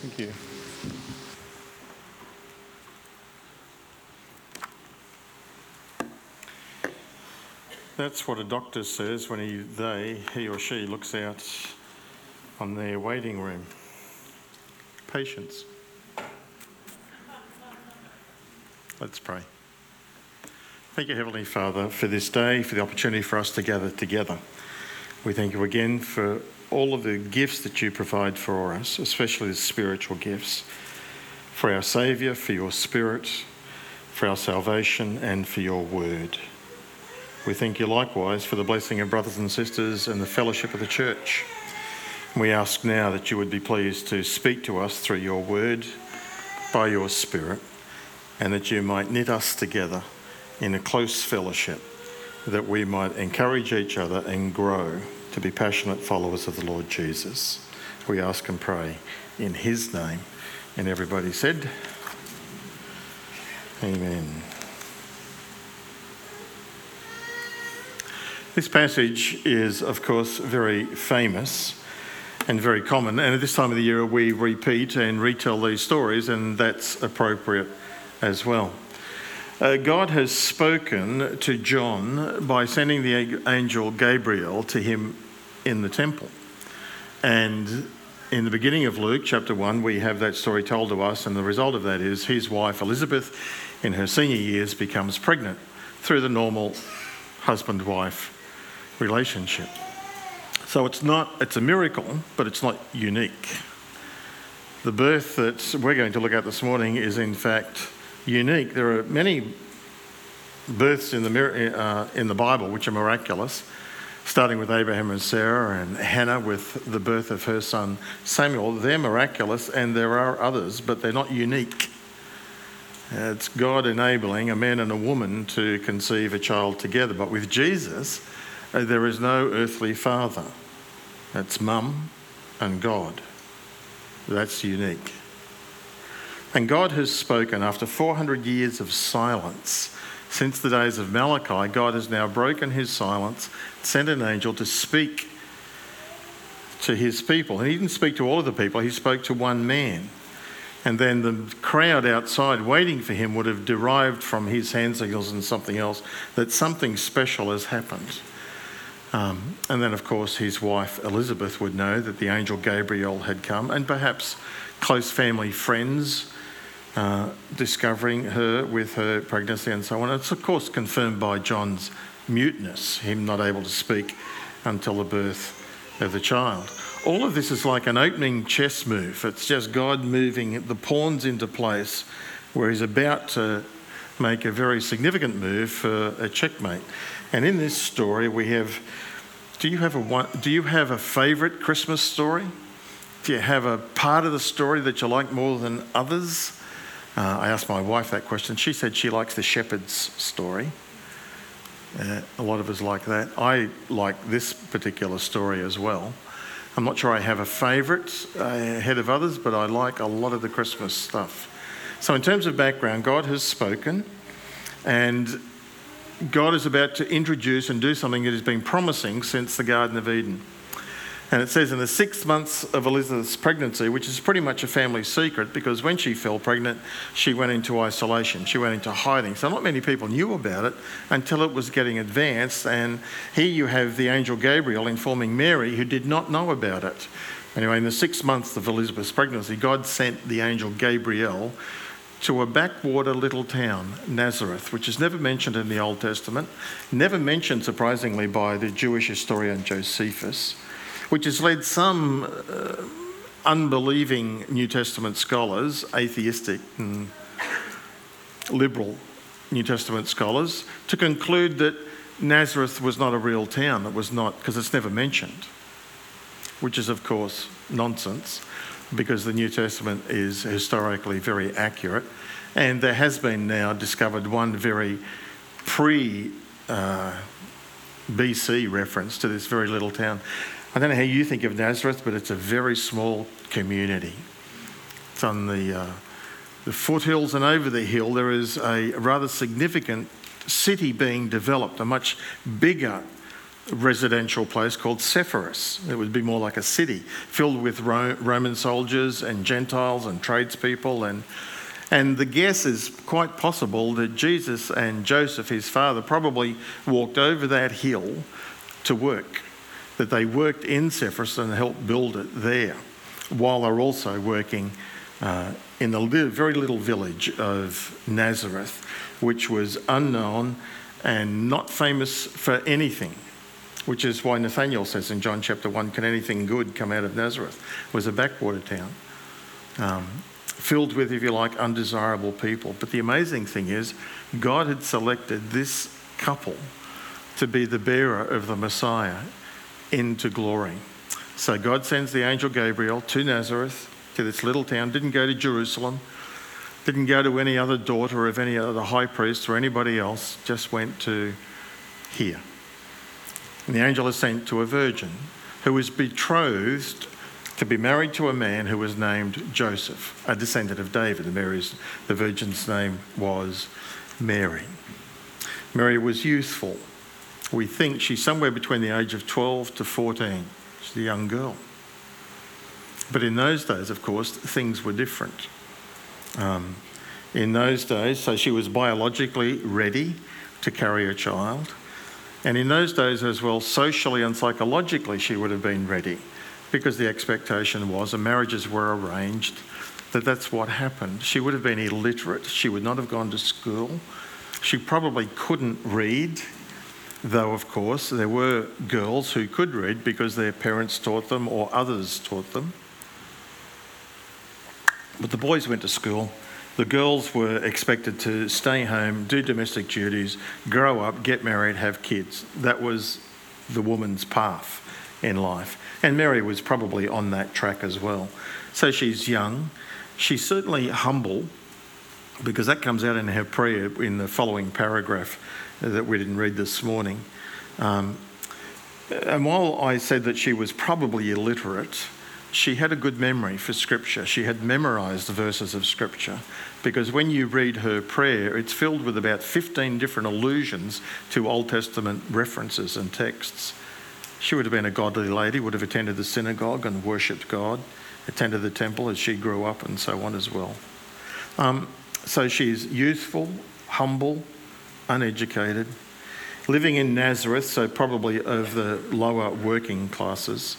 Thank you. That's what a doctor says when he, they, he or she looks out on their waiting room. Patience. Let's pray. Thank you, Heavenly Father, for this day, for the opportunity for us to gather together. We thank you again for all of the gifts that you provide for us, especially the spiritual gifts, for our Saviour, for your Spirit, for our salvation, and for your word. We thank you likewise for the blessing of brothers and sisters and the fellowship of the church. We ask now that you would be pleased to speak to us through your word, by your Spirit, and that you might knit us together in a close fellowship, that we might encourage each other and grow to be passionate followers of the Lord Jesus. We ask and pray in his name. And everybody said, Amen. This passage is, of course, very famous and very common. And at this time of the year, we repeat and retell these stories, and that's appropriate as well. Uh, God has spoken to John by sending the angel Gabriel to him in the temple. And in the beginning of Luke chapter 1, we have that story told to us, and the result of that is his wife Elizabeth, in her senior years, becomes pregnant through the normal husband wife relationship. So it's not, it's a miracle, but it's not unique. The birth that we're going to look at this morning is, in fact, unique. There are many births in the, uh, in the Bible which are miraculous starting with Abraham and Sarah and Hannah with the birth of her son Samuel. They're miraculous, and there are others, but they're not unique. It's God enabling a man and a woman to conceive a child together. But with Jesus, uh, there is no earthly father. It's mum and God. That's unique. And God has spoken after 400 years of silence since the days of Malachi, God has now broken his silence, sent an angel to speak to his people. And he didn't speak to all of the people, he spoke to one man. And then the crowd outside waiting for him would have derived from his hand signals and something else that something special has happened. Um, and then, of course, his wife Elizabeth would know that the angel Gabriel had come, and perhaps close family friends uh, discovering her with her pregnancy and so on. It's, of course, confirmed by John's muteness, him not able to speak until the birth of the child. All of this is like an opening chess move. It's just God moving the pawns into place where he's about to make a very significant move for a checkmate. And in this story, we have do you have a, one, do you have a favourite Christmas story? Do you have a part of the story that you like more than others? Uh, I asked my wife that question. She said she likes the shepherd's story. Uh, a lot of us like that. I like this particular story as well. I'm not sure I have a favourite uh, ahead of others, but I like a lot of the Christmas stuff. So, in terms of background, God has spoken, and God is about to introduce and do something that has been promising since the Garden of Eden. And it says in the six months of Elizabeth's pregnancy, which is pretty much a family secret because when she fell pregnant, she went into isolation, she went into hiding. So not many people knew about it until it was getting advanced. And here you have the angel Gabriel informing Mary, who did not know about it. Anyway, in the six months of Elizabeth's pregnancy, God sent the angel Gabriel to a backwater little town, Nazareth, which is never mentioned in the Old Testament, never mentioned, surprisingly, by the Jewish historian Josephus which has led some uh, unbelieving New Testament scholars, atheistic and liberal New Testament scholars, to conclude that Nazareth was not a real town. It was not, because it's never mentioned, which is, of course, nonsense, because the New Testament is historically very accurate. And there has been now discovered one very pre uh, BC reference to this very little town. I don't know how you think of Nazareth, but it's a very small community. It's on the, uh, the foothills, and over the hill, there is a rather significant city being developed, a much bigger residential place called Sepphoris. It would be more like a city filled with Ro- Roman soldiers and Gentiles and tradespeople. And, and the guess is quite possible that Jesus and Joseph, his father, probably walked over that hill to work, that they worked in Sepphoris and helped build it there, while they're also working uh, in the li- very little village of Nazareth, which was unknown and not famous for anything which is why Nathaniel says in John chapter 1 Can anything good come out of Nazareth? It was a backwater town, um, filled with, if you like, undesirable people. But the amazing thing is, God had selected this couple to be the bearer of the Messiah into glory. So God sends the angel Gabriel to Nazareth, to this little town, didn't go to Jerusalem, didn't go to any other daughter of any other high priest or anybody else, just went to here. And the angel is sent to a virgin who was betrothed to be married to a man who was named Joseph, a descendant of David. And Mary's, the virgin's name was Mary. Mary was youthful. We think she's somewhere between the age of 12 to 14. She's a young girl. But in those days, of course, things were different. Um, in those days, so she was biologically ready to carry a child. And in those days as well, socially and psychologically, she would have been ready because the expectation was, and marriages were arranged, that that's what happened. She would have been illiterate. She would not have gone to school. She probably couldn't read, though, of course, there were girls who could read because their parents taught them or others taught them. But the boys went to school the girls were expected to stay home, do domestic duties, grow up, get married, have kids. That was the woman's path in life. And Mary was probably on that track as well. So she's young. She's certainly humble because that comes out in her prayer in the following paragraph that we didn't read this morning. Um, and while I said that she was probably illiterate, she had a good memory for Scripture. She had memorized verses of Scripture because when you read her prayer, it's filled with about 15 different allusions to Old Testament references and texts. She would have been a godly lady, would have attended the synagogue and worshipped God, attended the temple as she grew up, and so on as well. Um, so she's youthful, humble, uneducated, living in Nazareth, so probably of the lower working classes.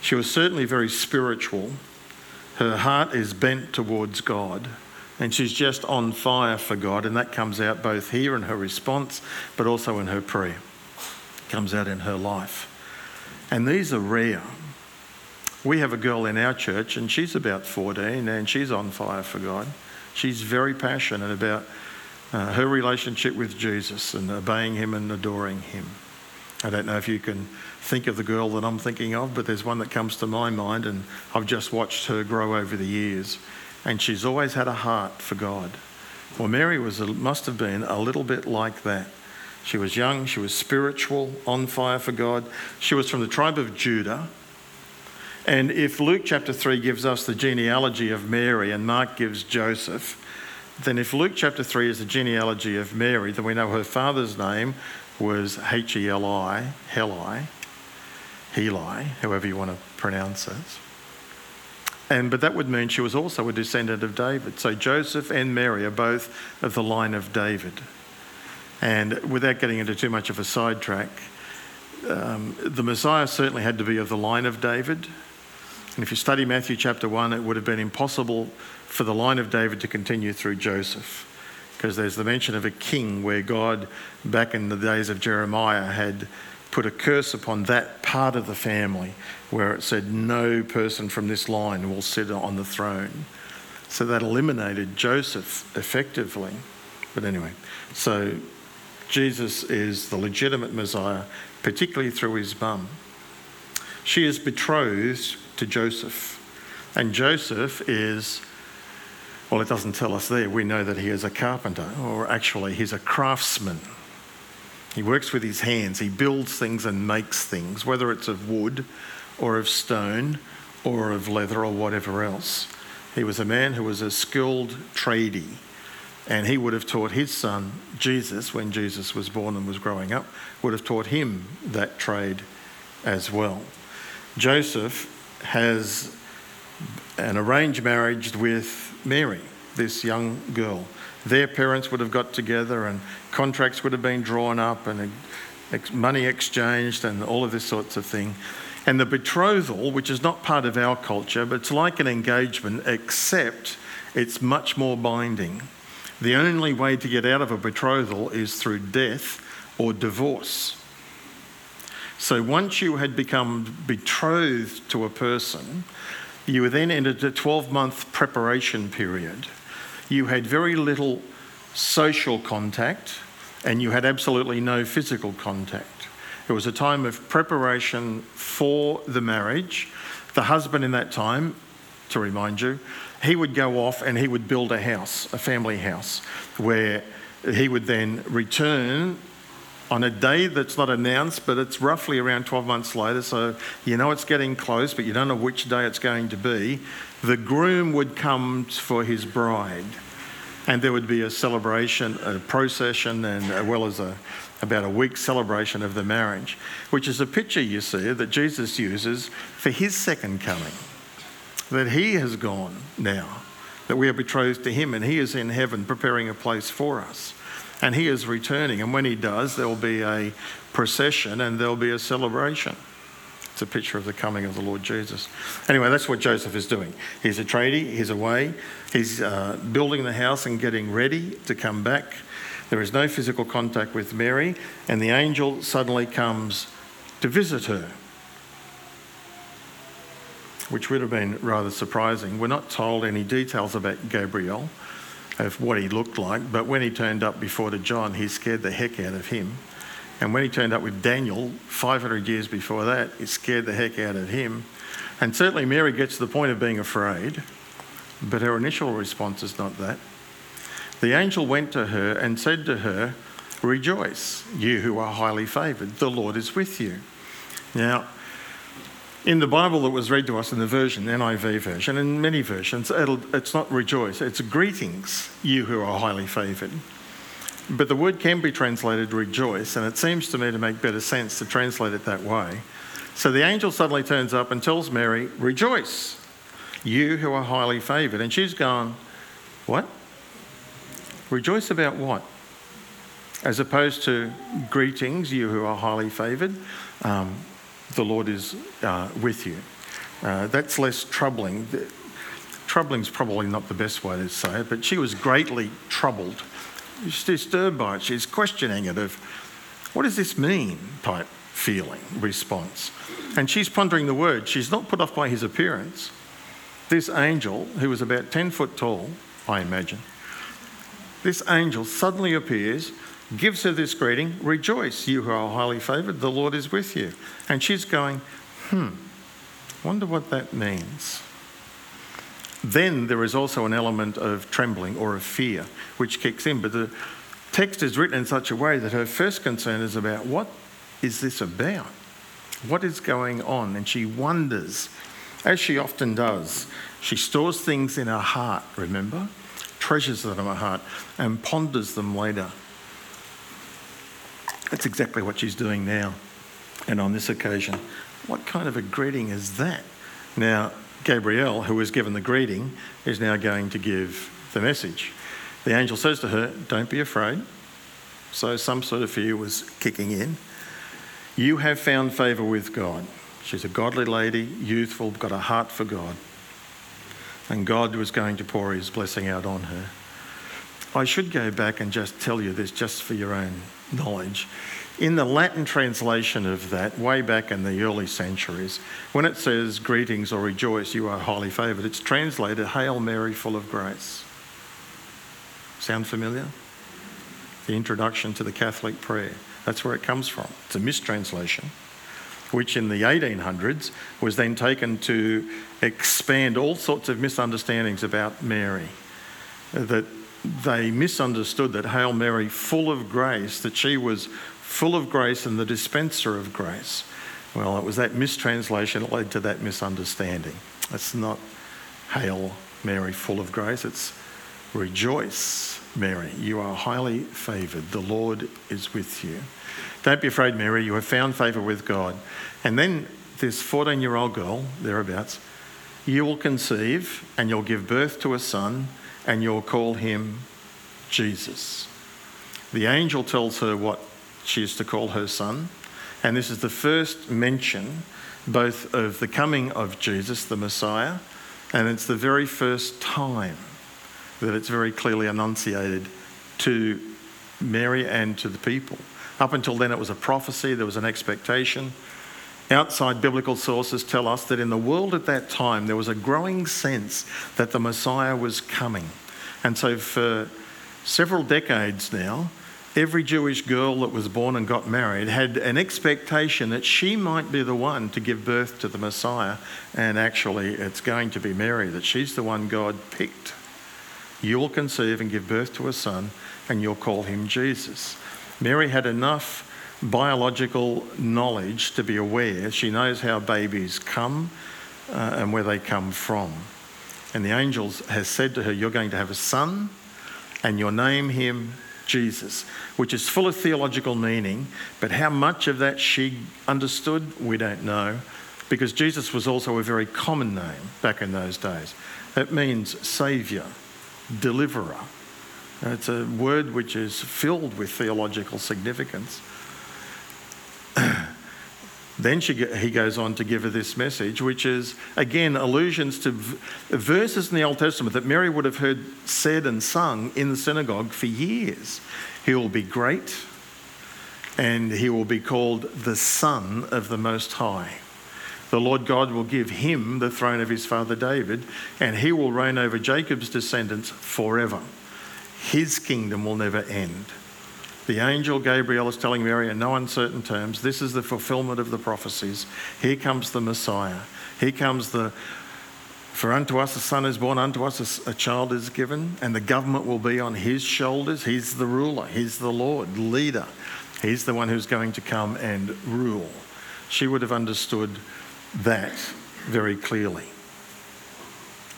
She was certainly very spiritual. Her heart is bent towards God, and she's just on fire for God, and that comes out both here in her response, but also in her prayer. It comes out in her life. And these are rare. We have a girl in our church, and she's about 14, and she's on fire for God. She's very passionate about uh, her relationship with Jesus and obeying Him and adoring Him. I don't know if you can think of the girl that I'm thinking of, but there's one that comes to my mind, and I've just watched her grow over the years. And she's always had a heart for God. Well, Mary was a, must have been a little bit like that. She was young, she was spiritual, on fire for God. She was from the tribe of Judah. And if Luke chapter 3 gives us the genealogy of Mary and Mark gives Joseph, then if Luke chapter 3 is a genealogy of Mary, then we know her father's name was H E L I, Heli, Heli, however you want to pronounce it. And, but that would mean she was also a descendant of David. So Joseph and Mary are both of the line of David. And without getting into too much of a sidetrack, um, the Messiah certainly had to be of the line of David. And if you study Matthew chapter 1, it would have been impossible for the line of David to continue through Joseph. Because there's the mention of a king where God, back in the days of Jeremiah, had put a curse upon that part of the family where it said no person from this line will sit on the throne. So that eliminated Joseph effectively. But anyway, so Jesus is the legitimate Messiah, particularly through his mum. She is betrothed to Joseph, and Joseph is, well, it doesn't tell us there. We know that he is a carpenter, or actually, he's a craftsman. He works with his hands, he builds things and makes things, whether it's of wood or of stone or of leather or whatever else. He was a man who was a skilled tradie And he would have taught his son, Jesus, when Jesus was born and was growing up, would have taught him that trade as well. Joseph has an arranged marriage with Mary, this young girl. Their parents would have got together and contracts would have been drawn up and money exchanged and all of this sorts of thing. And the betrothal, which is not part of our culture, but it's like an engagement, except it's much more binding. The only way to get out of a betrothal is through death or divorce. So once you had become betrothed to a person, you were then entered a 12 month preparation period. You had very little social contact and you had absolutely no physical contact. It was a time of preparation for the marriage. The husband in that time, to remind you, he would go off and he would build a house, a family house, where he would then return on a day that's not announced, but it's roughly around 12 months later, so you know it's getting close, but you don't know which day it's going to be. The groom would come for his bride, and there would be a celebration, a procession, and as well as a, about a week celebration of the marriage, which is a picture you see that Jesus uses for his second coming. That he has gone now, that we are betrothed to him, and he is in heaven preparing a place for us. And he is returning, and when he does, there will be a procession and there'll be a celebration. It's a picture of the coming of the Lord Jesus. Anyway, that's what Joseph is doing. He's a tradie, he's away, he's uh, building the house and getting ready to come back there is no physical contact with Mary, and the angel suddenly comes to visit her, which would have been rather surprising. We're not told any details about Gabriel, of what he looked like, but when he turned up before the John, he scared the heck out of him. And when he turned up with Daniel 500 years before that, it scared the heck out of him. And certainly Mary gets to the point of being afraid, but her initial response is not that. The angel went to her and said to her, Rejoice, you who are highly favoured, the Lord is with you. Now, in the Bible that was read to us in the version, NIV version, and many versions, it's not rejoice, it's greetings, you who are highly favoured. But the word can be translated rejoice, and it seems to me to make better sense to translate it that way. So the angel suddenly turns up and tells Mary, Rejoice, you who are highly favoured. And she's gone, What? Rejoice about what? As opposed to greetings, you who are highly favoured, um, the Lord is uh, with you. Uh, that's less troubling. Troubling is probably not the best way to say it, but she was greatly troubled. She's disturbed by it. She's questioning it of, what does this mean? type feeling, response. And she's pondering the word. She's not put off by his appearance. This angel, who was about 10 foot tall, I imagine, this angel suddenly appears, gives her this greeting Rejoice, you who are highly favoured, the Lord is with you. And she's going, Hmm, wonder what that means. Then there is also an element of trembling or of fear which kicks in. But the text is written in such a way that her first concern is about what is this about? What is going on? And she wonders, as she often does. She stores things in her heart, remember? treasures them in her heart, and ponders them later. That's exactly what she's doing now. And on this occasion, what kind of a greeting is that? Now, Gabriel, who was given the greeting, is now going to give the message. The angel says to her, Don't be afraid. So some sort of fear was kicking in. You have found favour with God. She's a godly lady, youthful, got a heart for God and God was going to pour his blessing out on her. I should go back and just tell you this just for your own knowledge. In the Latin translation of that, way back in the early centuries, when it says, Greetings or rejoice, you are highly favoured, it's translated, Hail Mary, full of grace. Sound familiar? The introduction to the Catholic prayer. That's where it comes from. It's a mistranslation which in the 1800s was then taken to expand all sorts of misunderstandings about Mary. That they misunderstood that Hail Mary, full of grace, that she was full of grace and the dispenser of grace. Well, it was that mistranslation that led to that misunderstanding. It's not Hail Mary, full of grace, it's Rejoice, Mary, you are highly favoured. The Lord is with you. Don't be afraid, Mary, you have found favour with God. And then this 14 year old girl, thereabouts, you will conceive and you'll give birth to a son and you'll call him Jesus. The angel tells her what she is to call her son. And this is the first mention both of the coming of Jesus, the Messiah, and it's the very first time that it's very clearly enunciated to Mary and to the people. Up until then, it was a prophecy, there was an expectation. Outside biblical sources tell us that in the world at that time, there was a growing sense that the Messiah was coming. And so, for several decades now, every Jewish girl that was born and got married had an expectation that she might be the one to give birth to the Messiah. And actually, it's going to be Mary, that she's the one God picked. You will conceive and give birth to a son, and you'll call him Jesus. Mary had enough biological knowledge to be aware. She knows how babies come uh, and where they come from. And the angel has said to her, You're going to have a son, and you'll name him Jesus, which is full of theological meaning, but how much of that she understood, we don't know, because Jesus was also a very common name back in those days. It means Saviour, Deliverer. It's a word which is filled with theological significance. Then she, he goes on to give her this message, which is again allusions to v- verses in the Old Testament that Mary would have heard said and sung in the synagogue for years. He will be great, and he will be called the Son of the Most High. The Lord God will give him the throne of his father David, and he will reign over Jacob's descendants forever. His kingdom will never end. The angel Gabriel is telling Mary in no uncertain terms this is the fulfillment of the prophecies. Here comes the Messiah. Here comes the for unto us a son is born, unto us a child is given, and the government will be on his shoulders. He's the ruler, he's the Lord, leader. He's the one who's going to come and rule. She would have understood that very clearly.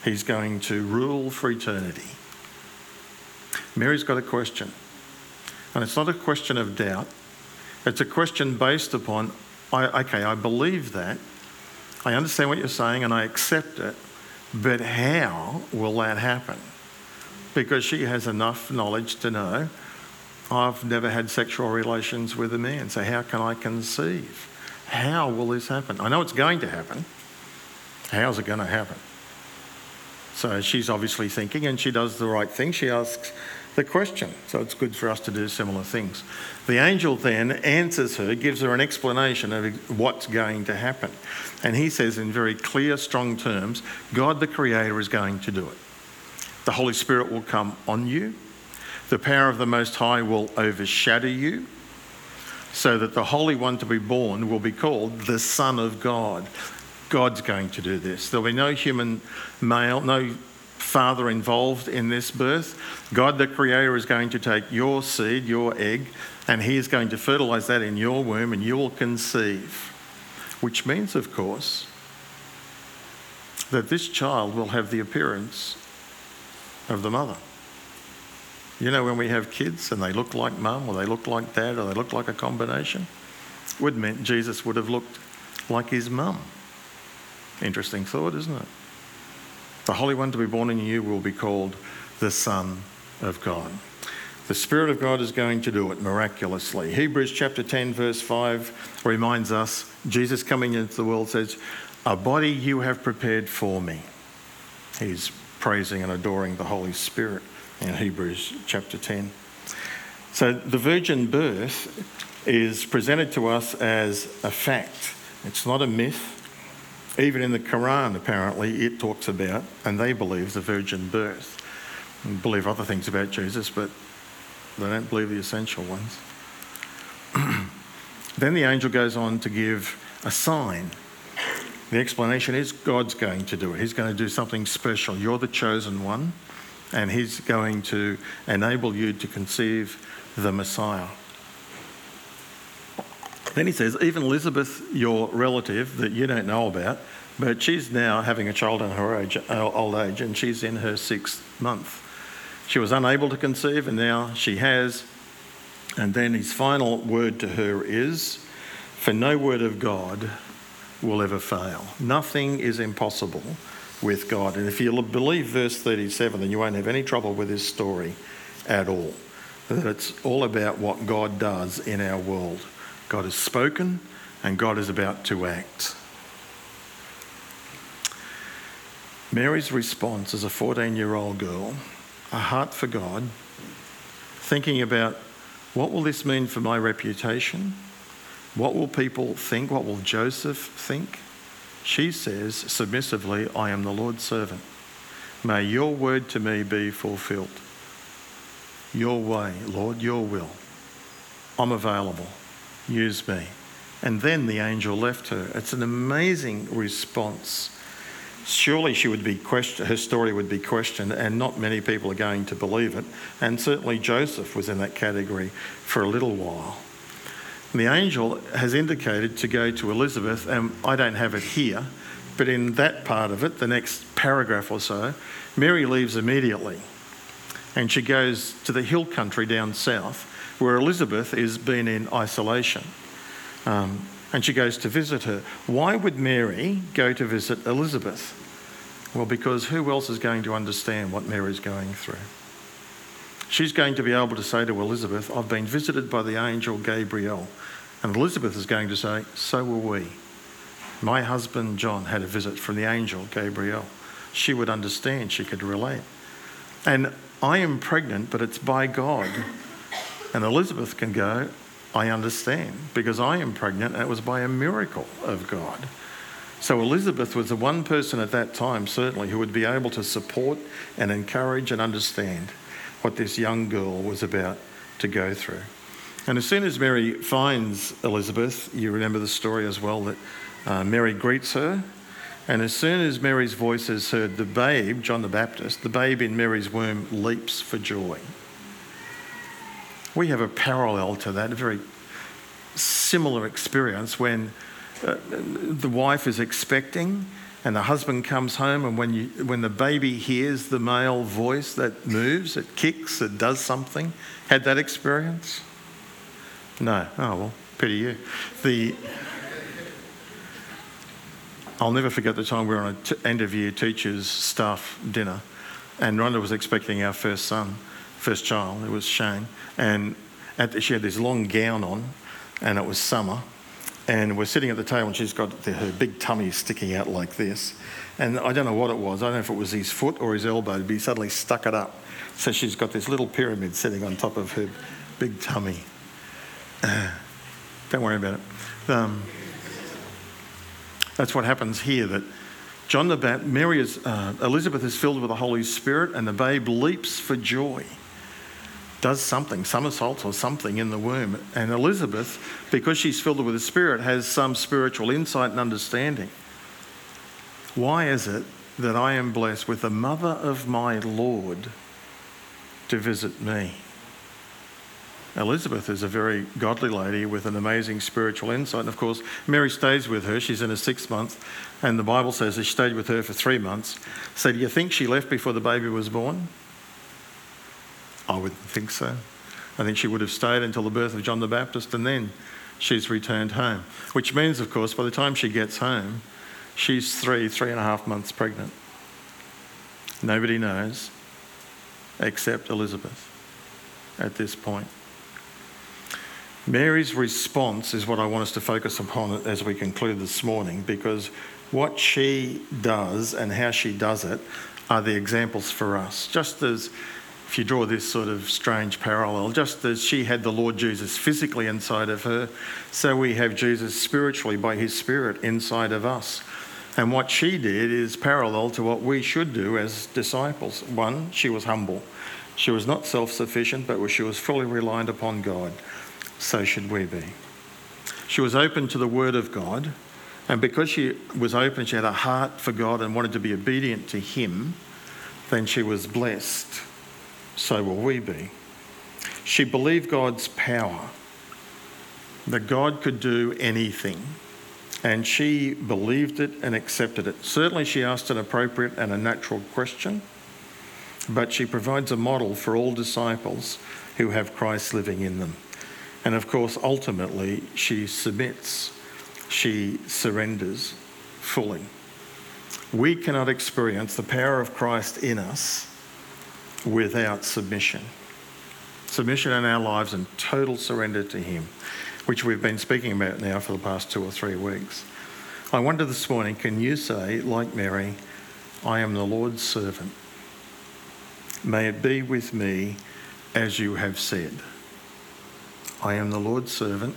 He's going to rule for eternity. Mary's got a question. And it's not a question of doubt, it's a question based upon, I, okay, I believe that, I understand what you're saying, and I accept it, but how will that happen? Because she has enough knowledge to know I've never had sexual relations with a man, so how can I conceive? How will this happen? I know it's going to happen. How's it going to happen? So she's obviously thinking, and she does the right thing. She asks the question. So it's good for us to do similar things. The angel then answers her, gives her an explanation of what's going to happen. And he says in very clear, strong terms God the Creator is going to do it. The Holy Spirit will come on you, the power of the Most High will overshadow you. So that the Holy One to be born will be called the Son of God. God's going to do this. There'll be no human male, no father involved in this birth. God, the Creator, is going to take your seed, your egg, and He is going to fertilize that in your womb and you will conceive. Which means, of course, that this child will have the appearance of the mother. You know, when we have kids and they look like mum or they look like dad or they look like a combination, would mean Jesus would have looked like his mum. Interesting thought, isn't it? The Holy One to be born in you will be called the Son of God. The Spirit of God is going to do it miraculously. Hebrews chapter 10, verse 5 reminds us Jesus coming into the world says, A body you have prepared for me. He's praising and adoring the Holy Spirit in Hebrews chapter 10. So the virgin birth is presented to us as a fact, it's not a myth. Even in the Quran, apparently, it talks about, and they believe, the virgin birth. And believe other things about Jesus, but they don't believe the essential ones. then the angel goes on to give a sign. The explanation is God's going to do it. He's going to do something special. You're the chosen one, and He's going to enable you to conceive the Messiah. Then he says, even Elizabeth, your relative that you don't know about, but she's now having a child in her age, uh, old age, and she's in her sixth month. She was unable to conceive, and now she has. And then his final word to her is For no word of God will ever fail. Nothing is impossible with God. And if you believe verse 37, then you won't have any trouble with this story at all. That it's all about what God does in our world. God has spoken, and God is about to act. Mary's response as a 14 year old girl, a heart for God, thinking about what will this mean for my reputation? What will people think? What will Joseph think? She says submissively, I am the Lord's servant. May your word to me be fulfilled. Your way, Lord, your will. I'm available. Use me. And then the angel left her. It's an amazing response. Surely she would be her story would be questioned, and not many people are going to believe it. And certainly Joseph was in that category for a little while. The angel has indicated to go to Elizabeth, and I don't have it here, but in that part of it, the next paragraph or so, Mary leaves immediately and she goes to the hill country down south where Elizabeth is been in isolation. Um, and she goes to visit her. Why would Mary go to visit Elizabeth? Well, because who else is going to understand what Mary's going through? She's going to be able to say to Elizabeth, I've been visited by the angel Gabriel. And Elizabeth is going to say, So were we. My husband John had a visit from the angel Gabriel. She would understand, she could relate. And I am pregnant, but it's by God. And Elizabeth can go, I understand, because I am pregnant, and it was by a miracle of God. So Elizabeth was the one person at that time, certainly, who would be able to support and encourage and understand what this young girl was about to go through. And as soon as Mary finds Elizabeth, you remember the story as well that uh, Mary greets her. And as soon as Mary's voice is heard, the babe, John the Baptist, the babe in Mary's womb leaps for joy. We have a parallel to that, a very similar experience when uh, the wife is expecting and the husband comes home and when, you, when the baby hears the male voice that moves, it kicks, it does something. Had that experience? No. Oh, well, pity you. The, I'll never forget the time we were on an t- end of year teachers' staff dinner, and Rhonda was expecting our first son, first child. It was Shane. And the, she had this long gown on, and it was summer. And we're sitting at the table, and she's got the, her big tummy sticking out like this. And I don't know what it was. I don't know if it was his foot or his elbow, but he suddenly stuck it up. So she's got this little pyramid sitting on top of her big tummy. Don't worry about it. Um, that's what happens here. That John the Baptist, Mary is, uh, Elizabeth is filled with the Holy Spirit, and the babe leaps for joy. Does something, somersaults or something in the womb. And Elizabeth, because she's filled with the Spirit, has some spiritual insight and understanding. Why is it that I am blessed with the mother of my Lord to visit me? Elizabeth is a very godly lady with an amazing spiritual insight. And of course, Mary stays with her. She's in her sixth month. And the Bible says that she stayed with her for three months. So, do you think she left before the baby was born? I wouldn't think so. I think she would have stayed until the birth of John the Baptist and then she's returned home. Which means, of course, by the time she gets home, she's three, three and a half months pregnant. Nobody knows except Elizabeth at this point. Mary's response is what I want us to focus upon as we conclude this morning because what she does and how she does it are the examples for us. Just as, if you draw this sort of strange parallel, just as she had the Lord Jesus physically inside of her, so we have Jesus spiritually by his Spirit inside of us. And what she did is parallel to what we should do as disciples. One, she was humble. She was not self sufficient, but she was fully reliant upon God so should we be. She was open to the Word of God, and because she was open, she had a heart for God and wanted to be obedient to Him, then she was blessed. So will we be. She believed God's power, that God could do anything, and she believed it and accepted it. Certainly, she asked an appropriate and a natural question. but she provides a model for all disciples who have Christ living in them. And of course, ultimately, she submits, she surrenders fully. We cannot experience the power of Christ in us without submission. Submission in our lives and total surrender to Him, which we've been speaking about now for the past two or three weeks. I wonder this morning can you say, like Mary, I am the Lord's servant? May it be with me as you have said. I am the Lord's servant.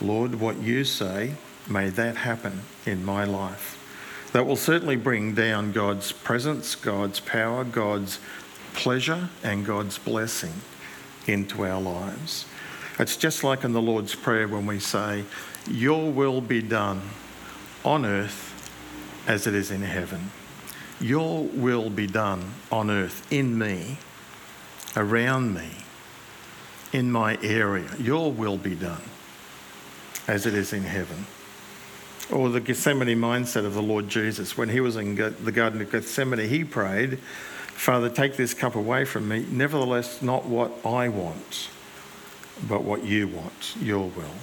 Lord, what you say, may that happen in my life. That will certainly bring down God's presence, God's power, God's pleasure, and God's blessing into our lives. It's just like in the Lord's Prayer when we say, Your will be done on earth as it is in heaven. Your will be done on earth in me, around me, in my area. Your will be done as it is in heaven. Or the Gethsemane mindset of the Lord Jesus. When he was in the Garden of Gethsemane, he prayed, Father, take this cup away from me. Nevertheless, not what I want, but what you want, your will.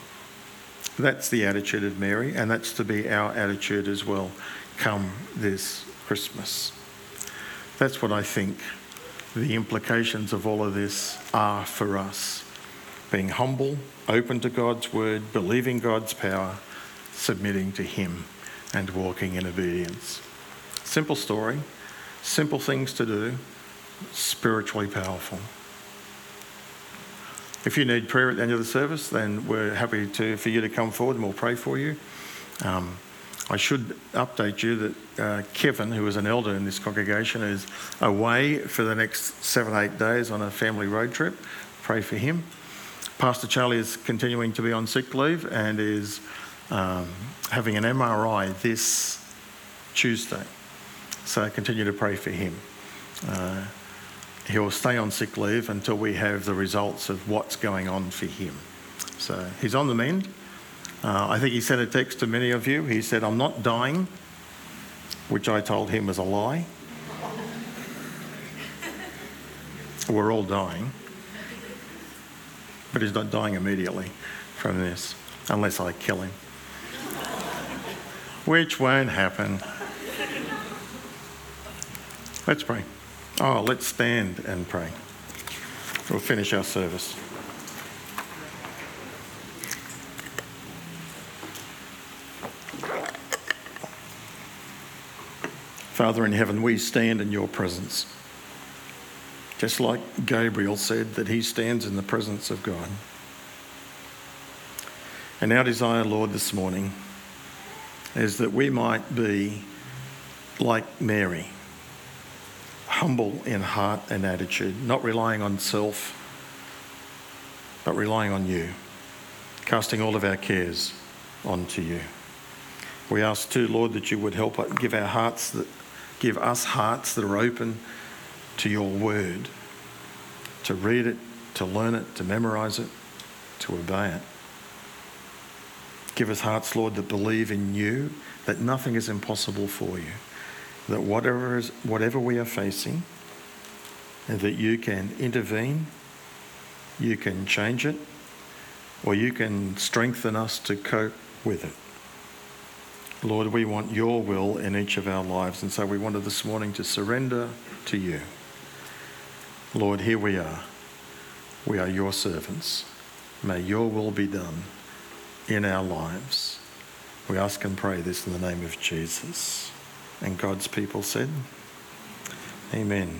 That's the attitude of Mary, and that's to be our attitude as well come this Christmas. That's what I think the implications of all of this are for us. Being humble, open to God's word, believing God's power, submitting to Him, and walking in obedience. Simple story, simple things to do, spiritually powerful. If you need prayer at the end of the service, then we're happy to, for you to come forward and we'll pray for you. Um, I should update you that uh, Kevin, who is an elder in this congregation, is away for the next seven, eight days on a family road trip. Pray for him. Pastor Charlie is continuing to be on sick leave and is um, having an MRI this Tuesday. So continue to pray for him. Uh, he'll stay on sick leave until we have the results of what's going on for him. So he's on the mend. Uh, I think he sent a text to many of you. He said, I'm not dying, which I told him was a lie. We're all dying. But he's not dying immediately from this, unless I kill him. which won't happen. Let's pray. Oh, let's stand and pray. We'll finish our service. Father in heaven, we stand in your presence. Just like Gabriel said that he stands in the presence of God. And our desire, Lord, this morning is that we might be like Mary, humble in heart and attitude, not relying on self, but relying on you, casting all of our cares onto you. We ask too, Lord, that you would help give our hearts that Give us hearts that are open to your word, to read it, to learn it, to memorize it, to obey it. Give us hearts, Lord, that believe in you, that nothing is impossible for you, that whatever, is, whatever we are facing, that you can intervene, you can change it, or you can strengthen us to cope with it. Lord, we want your will in each of our lives. And so we wanted this morning to surrender to you. Lord, here we are. We are your servants. May your will be done in our lives. We ask and pray this in the name of Jesus. And God's people said, Amen.